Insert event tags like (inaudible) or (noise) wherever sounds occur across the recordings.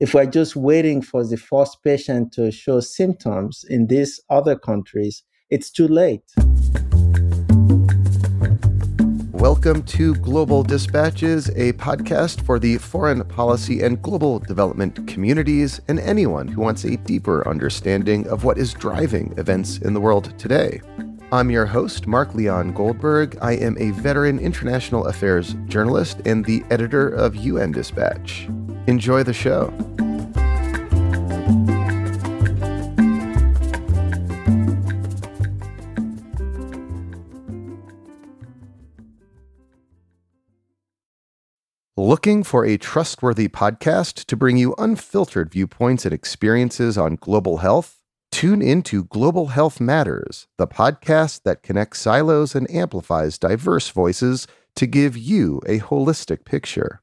If we're just waiting for the first patient to show symptoms in these other countries, it's too late. Welcome to Global Dispatches, a podcast for the foreign policy and global development communities and anyone who wants a deeper understanding of what is driving events in the world today. I'm your host, Mark Leon Goldberg. I am a veteran international affairs journalist and the editor of UN Dispatch. Enjoy the show. Looking for a trustworthy podcast to bring you unfiltered viewpoints and experiences on global health? Tune into Global Health Matters, the podcast that connects silos and amplifies diverse voices to give you a holistic picture.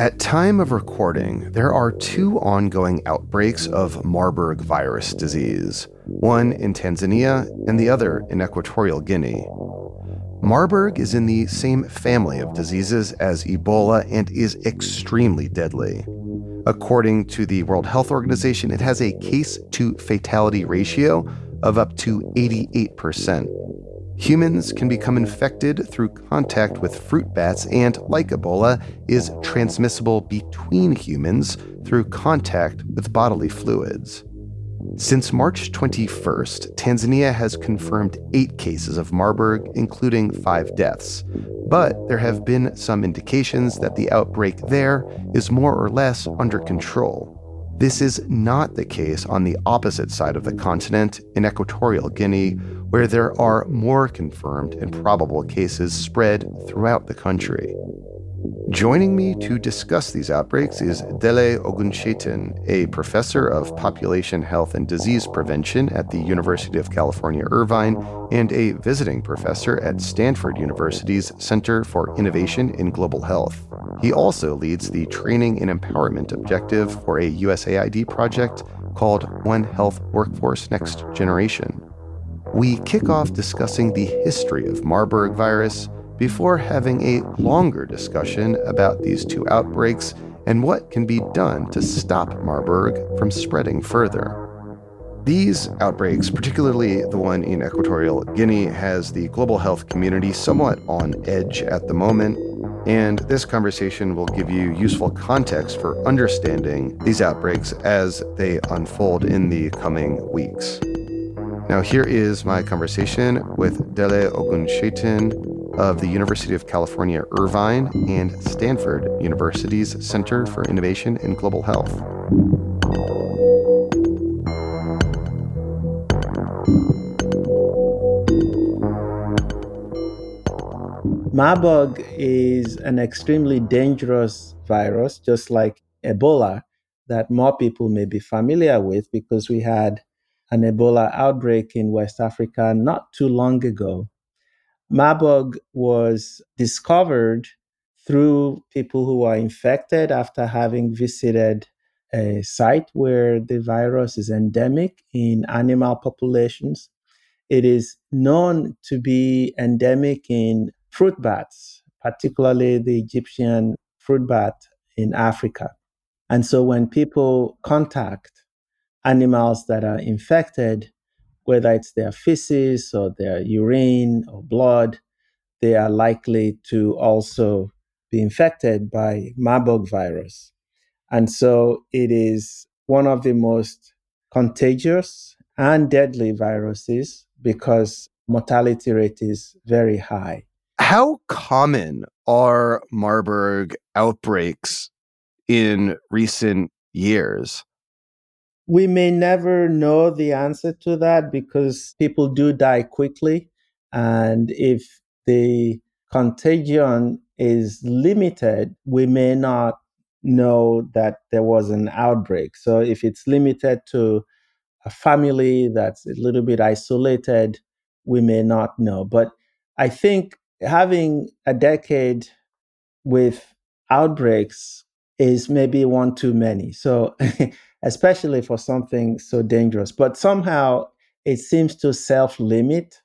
At time of recording, there are two ongoing outbreaks of Marburg virus disease, one in Tanzania and the other in Equatorial Guinea. Marburg is in the same family of diseases as Ebola and is extremely deadly. According to the World Health Organization, it has a case to fatality ratio of up to 88%. Humans can become infected through contact with fruit bats and, like Ebola, is transmissible between humans through contact with bodily fluids. Since March 21st, Tanzania has confirmed eight cases of Marburg, including five deaths. But there have been some indications that the outbreak there is more or less under control. This is not the case on the opposite side of the continent, in Equatorial Guinea, where there are more confirmed and probable cases spread throughout the country. Joining me to discuss these outbreaks is Dele Ogunseitan, a professor of population health and disease prevention at the University of California, Irvine, and a visiting professor at Stanford University's Center for Innovation in Global Health. He also leads the Training and Empowerment Objective for a USAID project called One Health Workforce Next Generation. We kick off discussing the history of Marburg virus before having a longer discussion about these two outbreaks and what can be done to stop Marburg from spreading further. These outbreaks, particularly the one in Equatorial Guinea, has the global health community somewhat on edge at the moment, and this conversation will give you useful context for understanding these outbreaks as they unfold in the coming weeks. Now, here is my conversation with Dele Ogunseitan, of the University of California, Irvine, and Stanford University's Center for Innovation in Global Health. Marburg is an extremely dangerous virus, just like Ebola, that more people may be familiar with because we had an Ebola outbreak in West Africa not too long ago. Marburg was discovered through people who are infected after having visited a site where the virus is endemic in animal populations. It is known to be endemic in fruit bats, particularly the Egyptian fruit bat in Africa. And so when people contact animals that are infected, whether it's their feces or their urine or blood, they are likely to also be infected by Marburg virus. And so it is one of the most contagious and deadly viruses because mortality rate is very high. How common are Marburg outbreaks in recent years? We may never know the answer to that because people do die quickly. And if the contagion is limited, we may not know that there was an outbreak. So if it's limited to a family that's a little bit isolated, we may not know. But I think having a decade with outbreaks is maybe one too many. So, (laughs) especially for something so dangerous, but somehow it seems to self limit.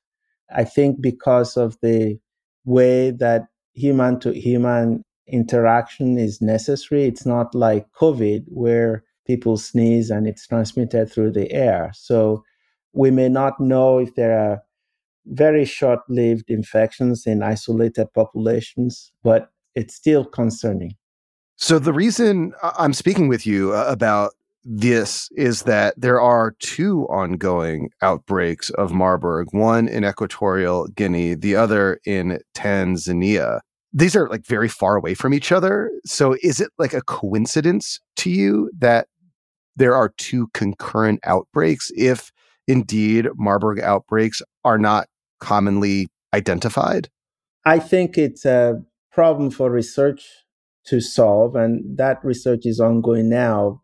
I think because of the way that human to human interaction is necessary. It's not like COVID where people sneeze and it's transmitted through the air. So we may not know if there are very short lived infections in isolated populations, but it's still concerning. So, the reason I'm speaking with you uh, about this is that there are two ongoing outbreaks of Marburg, one in Equatorial Guinea, the other in Tanzania these are like very far away from each other. So is it like a coincidence to you that there are two concurrent outbreaks if indeed Marburg outbreaks are not commonly identified? I think it's a problem for research to solve, and that research is ongoing now,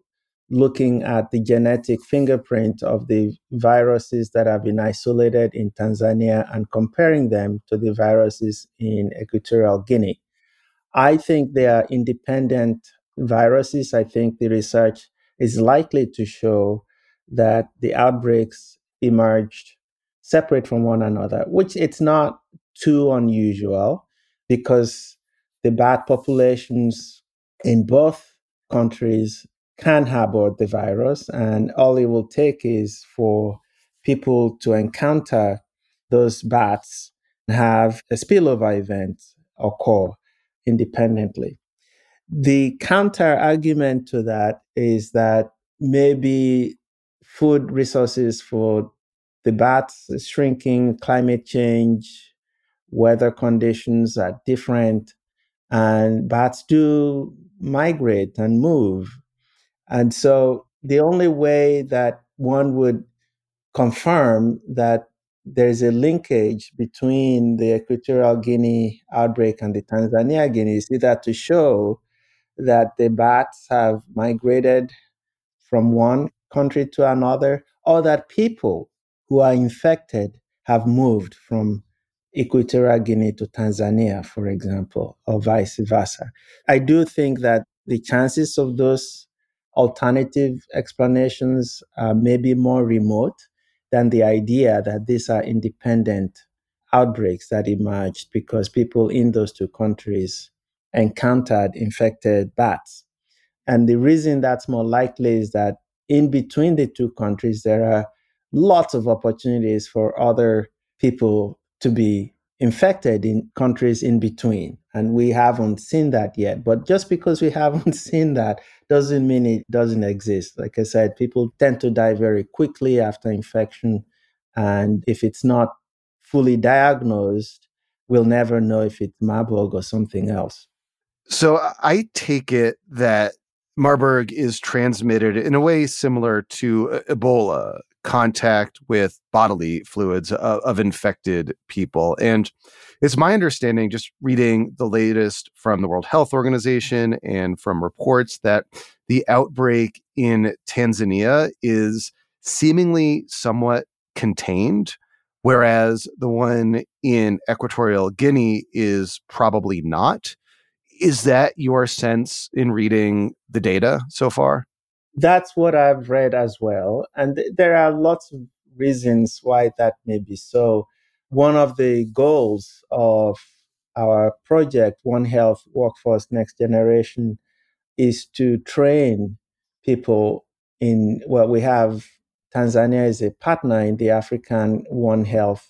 looking at the genetic fingerprint of the viruses that have been isolated in Tanzania and comparing them to the viruses in Equatorial Guinea. I think they are independent viruses. I think the research is likely to show that the outbreaks emerged separate from one another, which it's not too unusual because the bat populations in both countries can harbor the virus, and all it will take is for people to encounter those bats and have a spillover event occur independently. The counter argument to that is that maybe food resources for the bats is shrinking, climate change, weather conditions are different, and bats do migrate and move. And so the only way that one would confirm that there's a linkage between the Equatorial Guinea outbreak and the Tanzania Guinea is either to show that the bats have migrated from one country to another, or that people who are infected have moved from Equatorial Guinea to Tanzania, for example, or vice versa. I do think that the chances of those alternative explanations uh, may be more remote than the idea that these are independent outbreaks that emerged because people in those two countries encountered infected bats. And the reason that's more likely is that in between the two countries, there are lots of opportunities for other people to be infected in countries in between. And we haven't seen that yet. But just because we (laughs) haven't seen that doesn't mean it doesn't exist. Like I said, people tend to die very quickly after infection. And if it's not fully diagnosed, we'll never know if it's Marburg or something else. So I take it that Marburg is transmitted in a way similar to Ebola, contact with bodily fluids of, of, infected people. And it's my understanding, just reading the latest from the World Health Organization and from reports, that the outbreak in Tanzania is seemingly somewhat contained, whereas the one in Equatorial Guinea is probably not. Is that your sense in reading the data so far? That's what I've read as well. And th- there are lots of reasons why that may be so. One of the goals of our project, One Health Workforce Next Generation, is to train people in, well, we have Tanzania is a partner in the African One Health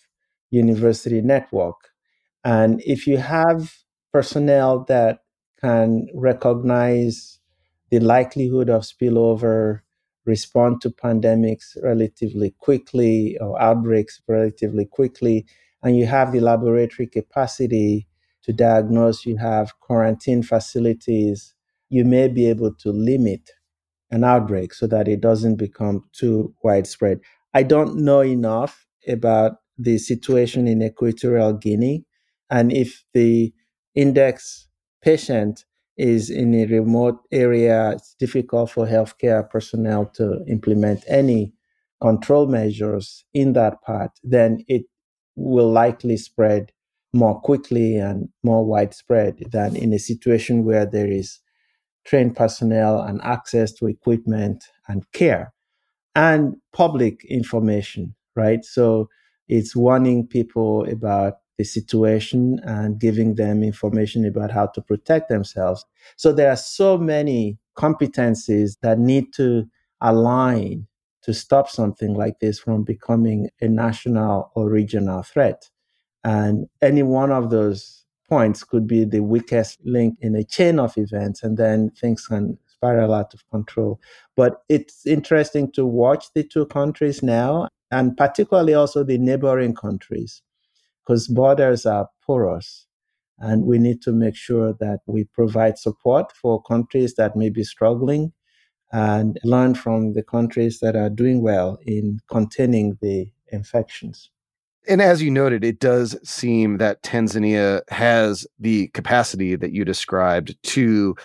University Network. And if you have personnel that can recognize the likelihood of spillover, respond to pandemics relatively quickly or outbreaks relatively quickly, and you have the laboratory capacity to diagnose, you have quarantine facilities, you may be able to limit an outbreak so that it doesn't become too widespread. I don't know enough about the situation in Equatorial Guinea and if the index patient is in a remote area, it's difficult for healthcare personnel to implement any control measures in that part, then it will likely spread more quickly and more widespread than in a situation where there is trained personnel and access to equipment and care and public information, right? So it's warning people about the situation and giving them information about how to protect themselves. So there are so many competencies that need to align to stop something like this from becoming a national or regional threat. And any one of those points could be the weakest link in a chain of events, and then things can spiral out of control. But it's interesting to watch the two countries now, and particularly also the neighboring countries, because borders are porous. And we need to make sure that we provide support for countries that may be struggling and learn from the countries that are doing well in containing the infections. And as you noted, it does seem that Tanzania has the capacity that you described to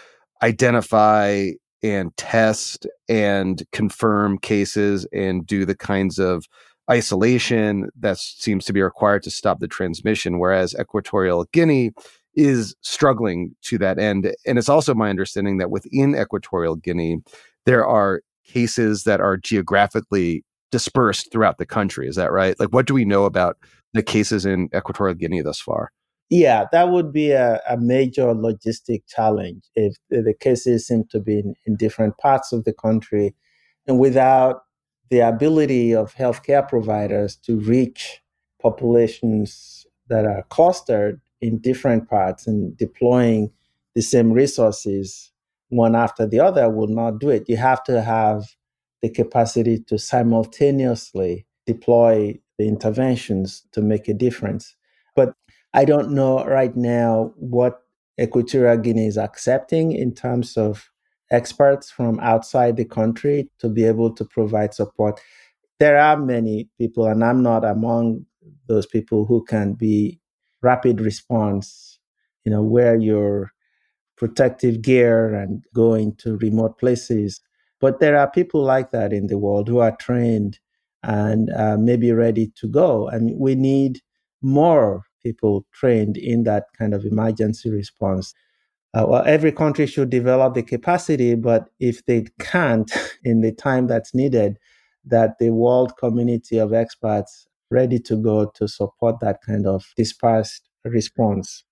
identify and test and confirm cases and do the kinds of isolation that seems to be required to stop the transmission, whereas Equatorial Guinea is struggling to that end. And it's also my understanding that within Equatorial Guinea, there are cases that are geographically dispersed throughout the country. Is that right? Like, what do we know about the cases in Equatorial Guinea thus far? Yeah, that would be a, a major logistic challenge if the cases seem to be in, in different parts of the country and without the ability of healthcare providers to reach populations that are clustered in different parts and deploying the same resources one after the other will not do it. You have to have the capacity to simultaneously deploy the interventions to make a difference. But I don't know right now what Equatorial Guinea is accepting in terms of experts from outside the country to be able to provide support. There are many people, and I'm not among those people who can be rapid response, you know, wear you're protective gear and going to remote places. But there are people like that in the world who are trained and uh, maybe ready to go. And we need more people trained in that kind of emergency response. Uh, well, every country should develop the capacity, but if they can't (laughs) in the time that's needed, that the world community of experts ready to go to support that kind of dispersed response.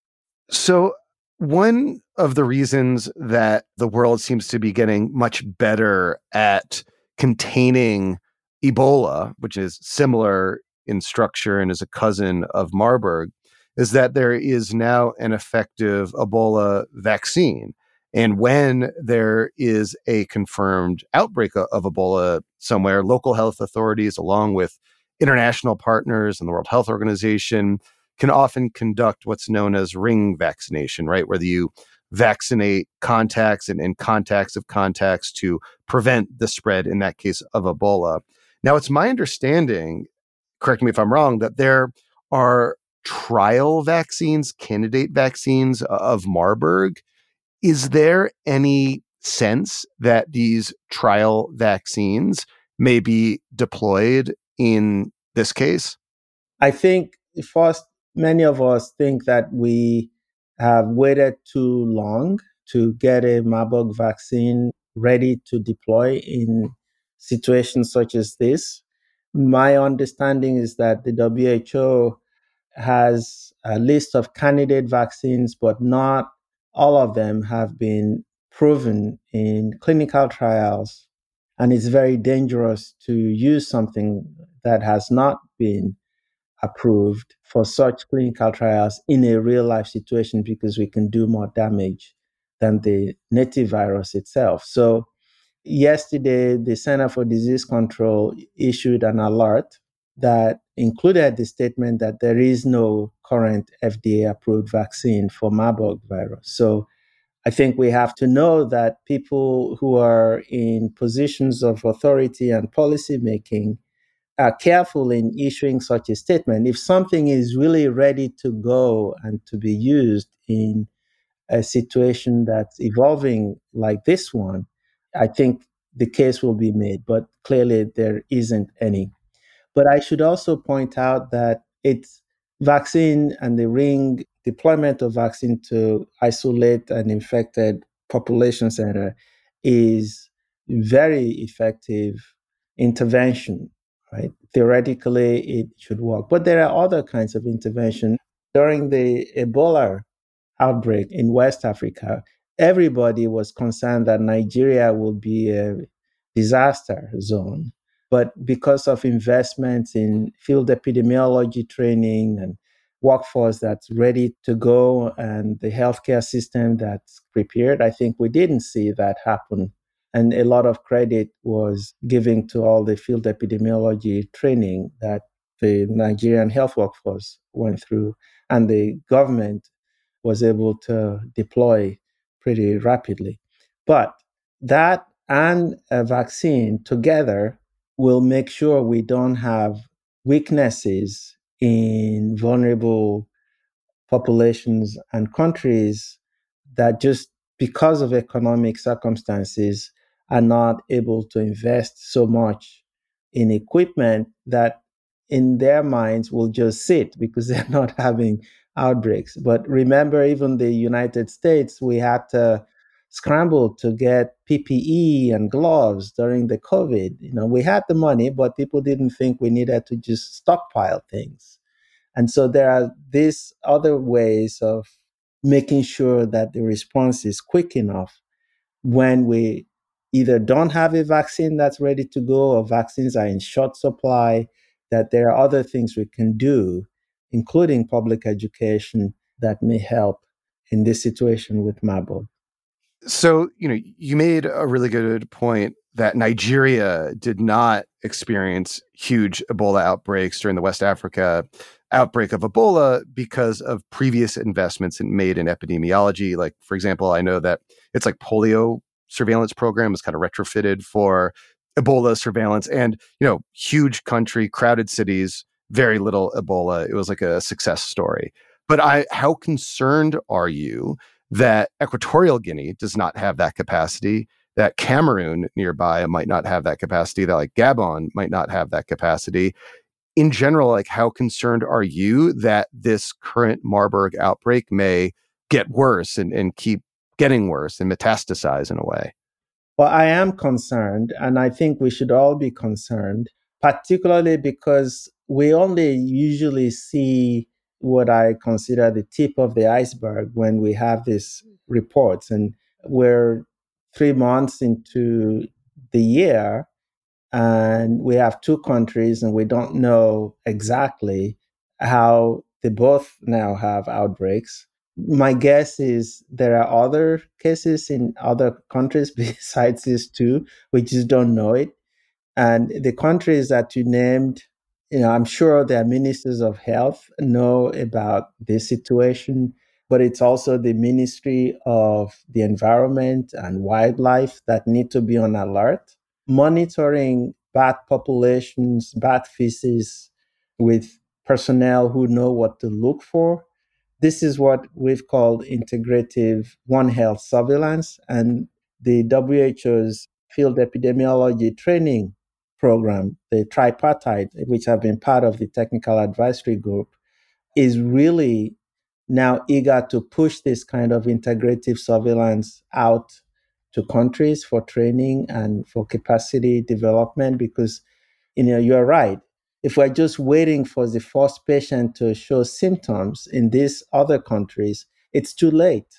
So, one of the reasons that the world seems to be getting much better at containing Ebola, which is similar in structure and is a cousin of Marburg, is that there is now an effective Ebola vaccine. And when there is a confirmed outbreak of Ebola somewhere, local health authorities, along with international partners and the World Health Organization, can often conduct what's known as ring vaccination, right? Where you vaccinate contacts and, and contacts of contacts to prevent the spread, in that case, of Ebola. Now, it's my understanding, correct me if I'm wrong, that there are trial vaccines, candidate vaccines uh, of Marburg. Is there any sense that these trial vaccines may be deployed in this case? I think first many of us think that we have waited too long to get a Marburg vaccine ready to deploy in situations such as this. My understanding is that the WHO has a list of candidate vaccines, but not all of them have been proven in clinical trials. And it's very dangerous to use something that has not been approved for such clinical trials in a real life situation because we can do more damage than the native virus itself. So, yesterday, the Center for Disease Control issued an alert that included the statement that there is no current FDA approved vaccine for Marburg virus. So, I think we have to know that people who are in positions of authority and policy making are careful in issuing such a statement. If something is really ready to go and to be used in a situation that's evolving like this one, I think the case will be made, but clearly there isn't any. But I should also point out that it's vaccine and the ring deployment of vaccine to isolate an infected population center is very effective intervention right? Theoretically it should work. But there are other kinds of intervention. During the ebola outbreak in west africa everybody was concerned that nigeria would be a disaster zone but because of investments in field epidemiology training and workforce that's ready to go and the healthcare system that's prepared, I think we didn't see that happen. And a lot of credit was given to all the field epidemiology training that the Nigerian health workforce went through, and the government was able to deploy pretty rapidly. But that and a vaccine together will make sure we don't have weaknesses in vulnerable populations and countries that just because of economic circumstances are not able to invest so much in equipment that in their minds will just sit (laughs) because they're not having outbreaks. But remember, even the United States, we had to scramble to get PPE and gloves during the COVID. You know, we had the money, but people didn't think we needed to just stockpile things. And so there are these other ways of making sure that the response is quick enough when we either don't have a vaccine that's ready to go or vaccines are in short supply, that there are other things we can do, including public education, that may help in this situation with Marburg. So, you know, you made a really good point that Nigeria did not experience huge Ebola outbreaks during the West Africa outbreak of Ebola because of previous investments made in epidemiology. Like, for example, I know that it's like polio surveillance program is kind of retrofitted for Ebola surveillance and, you know, huge country, crowded cities, very little Ebola. It was like a success story. But I how concerned are you that Equatorial Guinea does not have that capacity, that Cameroon nearby might not have that capacity, that like Gabon might not have that capacity. In general, like how concerned are you that this current Marburg outbreak may get worse and, and keep getting worse and metastasize in a way? Well, I am concerned, and I think we should all be concerned, particularly because we only usually see what I consider the tip of the iceberg when we have these reports. And we're three months into the year, and we have two countries, and we don't know exactly how they both now have outbreaks. My guess is there are other cases in other countries (laughs) besides these two. We just don't know it. And the countries that you named you know, I'm sure their ministers of health know about this situation, but it's also the Ministry of the Environment and Wildlife that need to be on alert, monitoring bat populations, bat feces with personnel who know what to look for. This is what we've called integrative One Health surveillance, and the WHO's field epidemiology training program, the tripartite, which have been part of the technical advisory group, is really now eager to push this kind of integrative surveillance out to countries for training and for capacity development because you know you're right. If we're just waiting for the first patient to show symptoms in these other countries it's too late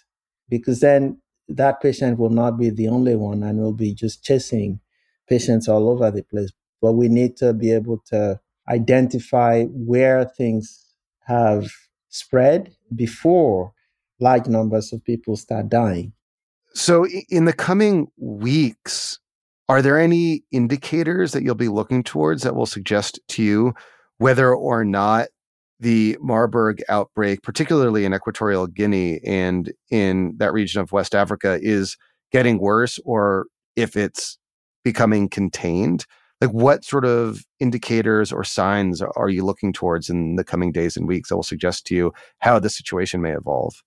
because then that patient will not be the only one and we'll be just chasing patients all over the place. But we need to be able to identify where things have spread before large numbers of people start dying. So, in the coming weeks, are there any indicators that you'll be looking towards that will suggest to you whether or not the Marburg outbreak, particularly in Equatorial Guinea and in that region of West Africa, is getting worse or if it's becoming contained like what sort of indicators or signs are you looking towards in the coming days and weeks that will suggest to you how the situation may evolve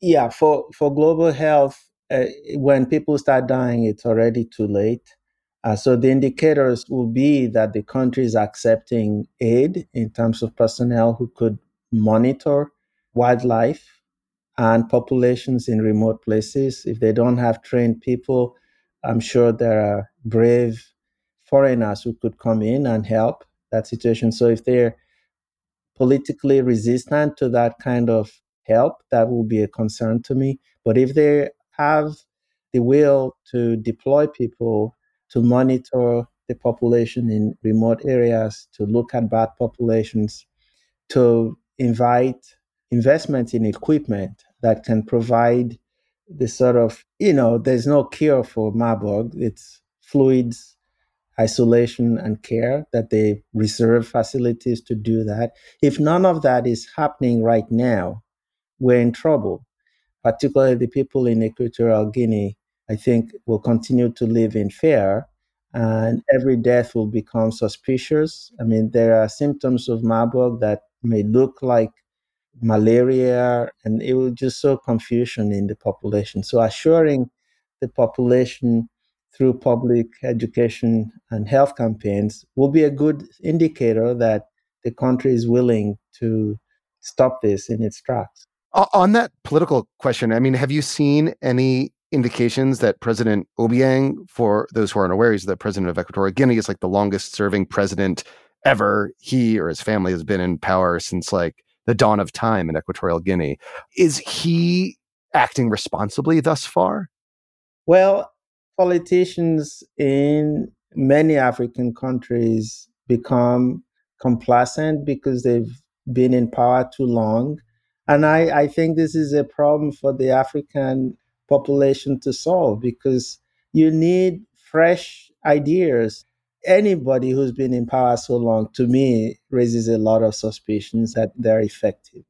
Yeah, for, for global health, uh, when people start dying, it's already too late. Uh, so the indicators will be that the country is accepting aid in terms of personnel who could monitor wildlife and populations in remote places. If they don't have trained people, I'm sure there are brave foreigners who could come in and help that situation. So if they're politically resistant to that kind of help, that will be a concern to me. But if they have the will to deploy people to monitor the population in remote areas, to look at bad populations, to invite investment in equipment that can provide the sort of, you know, there's no cure for Marburg. It's fluids, isolation, and care that they reserve facilities to do that. If none of that is happening right now, we're in trouble, particularly the people in Equatorial Guinea. I think will continue to live in fear and every death will become suspicious. I mean, there are symptoms of Marburg that may look like malaria, and it will just sow confusion in the population. So, assuring the population through public education and health campaigns will be a good indicator that the country is willing to stop this in its tracks. On that political question, I mean, have you seen any indications that President Obiang, for those who aren't aware, he's the president of Equatorial Guinea, is like the longest serving president ever. He or his family has been in power since like the dawn of time in Equatorial Guinea. Is he acting responsibly thus far? Well, politicians in many African countries become complacent because they've been in power too long. And I, I think this is a problem for the African population to solve because you need fresh ideas. Anybody who's been in power so long, to me, raises a lot of suspicions that they're effective.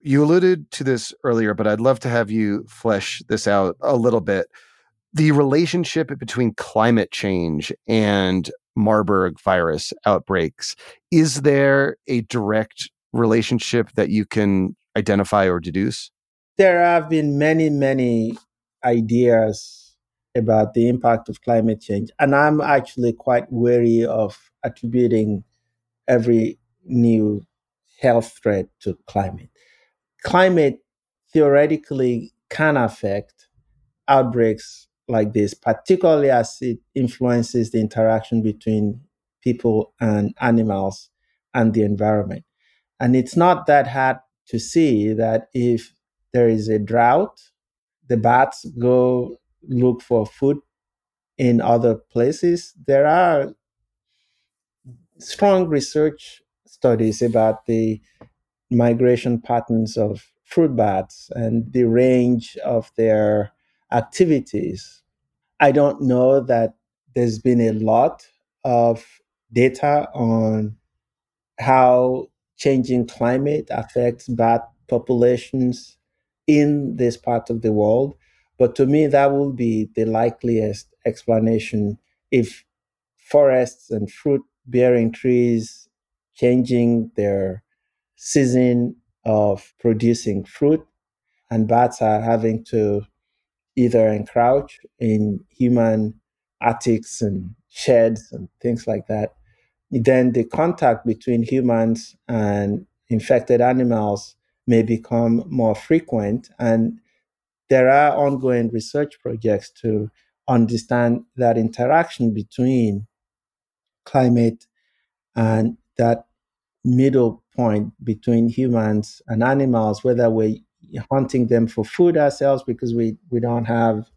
You alluded to this earlier, but I'd love to have you flesh this out a little bit. The relationship between climate change and Marburg virus outbreaks, is there a direct relationship that you can identify or deduce? There have been many, many ideas about the impact of climate change, and I'm actually quite wary of attributing every new health threat to climate. Climate theoretically can affect outbreaks like this, particularly as it influences the interaction between people and animals and the environment. And it's not that hard to see that if there is a drought, the bats go look for food in other places. There are strong research studies about the migration patterns of fruit bats and the range of their activities. I don't know that there's been a lot of data on how changing climate affects bat populations in this part of the world. But to me, that will be the likeliest explanation if forests and fruit bearing trees changing their season of producing fruit, and bats are having to either encroach in human attics and sheds and things like that. Then the contact between humans and infected animals may become more frequent. And there are ongoing research projects to understand that interaction between climate and that middle point between humans and animals, whether we're hunting them for food ourselves because we, we don't have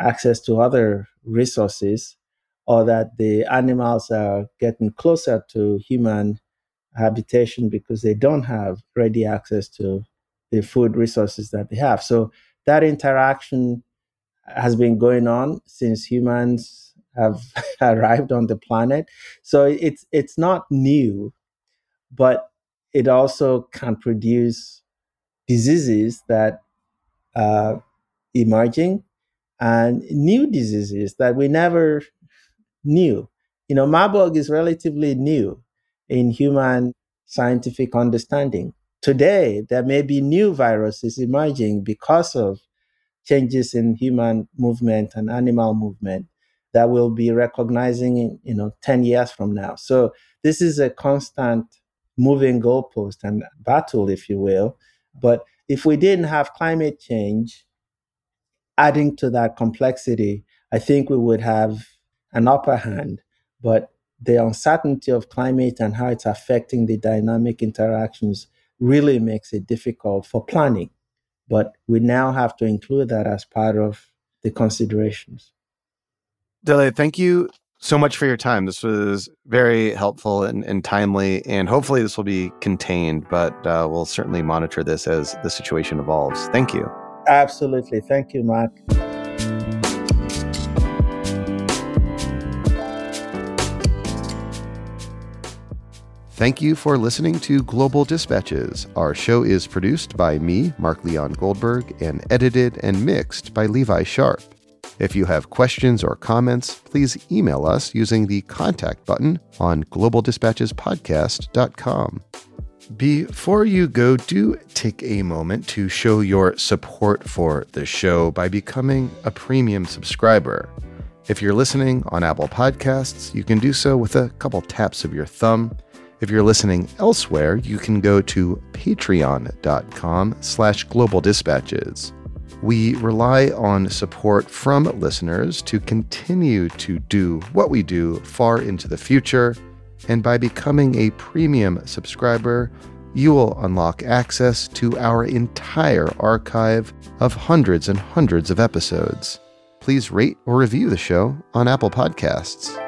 access to other resources, or that the animals are getting closer to human habitation because they don't have ready access to the food resources that they have. So that interaction has been going on since humans have (laughs) arrived on the planet. So it's it's not new, but it also can produce diseases that are emerging and new diseases that we never knew. You know, Marburg is relatively new in human scientific understanding. Today there may be new viruses emerging because of changes in human movement and animal movement that we'll be recognizing in you know 10 years from now. So this is a constant moving goalpost and battle if you will. But if we didn't have climate change adding to that complexity i think we would have an upper hand. But the uncertainty of climate and how it's affecting the dynamic interactions really makes it difficult for planning. But we now have to include that as part of the considerations. Dele, thank you so much for your time. This was very helpful and, and timely, and hopefully this will be contained, but uh, we'll certainly monitor this as the situation evolves. Thank you. Absolutely. Thank you, Mark. Thank you for listening to Global Dispatches. Our show is produced by me, Mark Leon Goldberg, and edited and mixed by Levi Sharp. If you have questions or comments, please email us using the contact button on globaldispatchespodcast.com. Before you go, do take a moment to show your support for the show by becoming a premium subscriber. If you're listening on Apple Podcasts, you can do so with a couple taps of your thumb. If you're listening elsewhere, you can go to patreon.com slash global dispatches. We rely on support from listeners to continue to do what we do far into the future. And by becoming a premium subscriber, you will unlock access to our entire archive of hundreds and hundreds of episodes. Please rate or review the show on Apple Podcasts.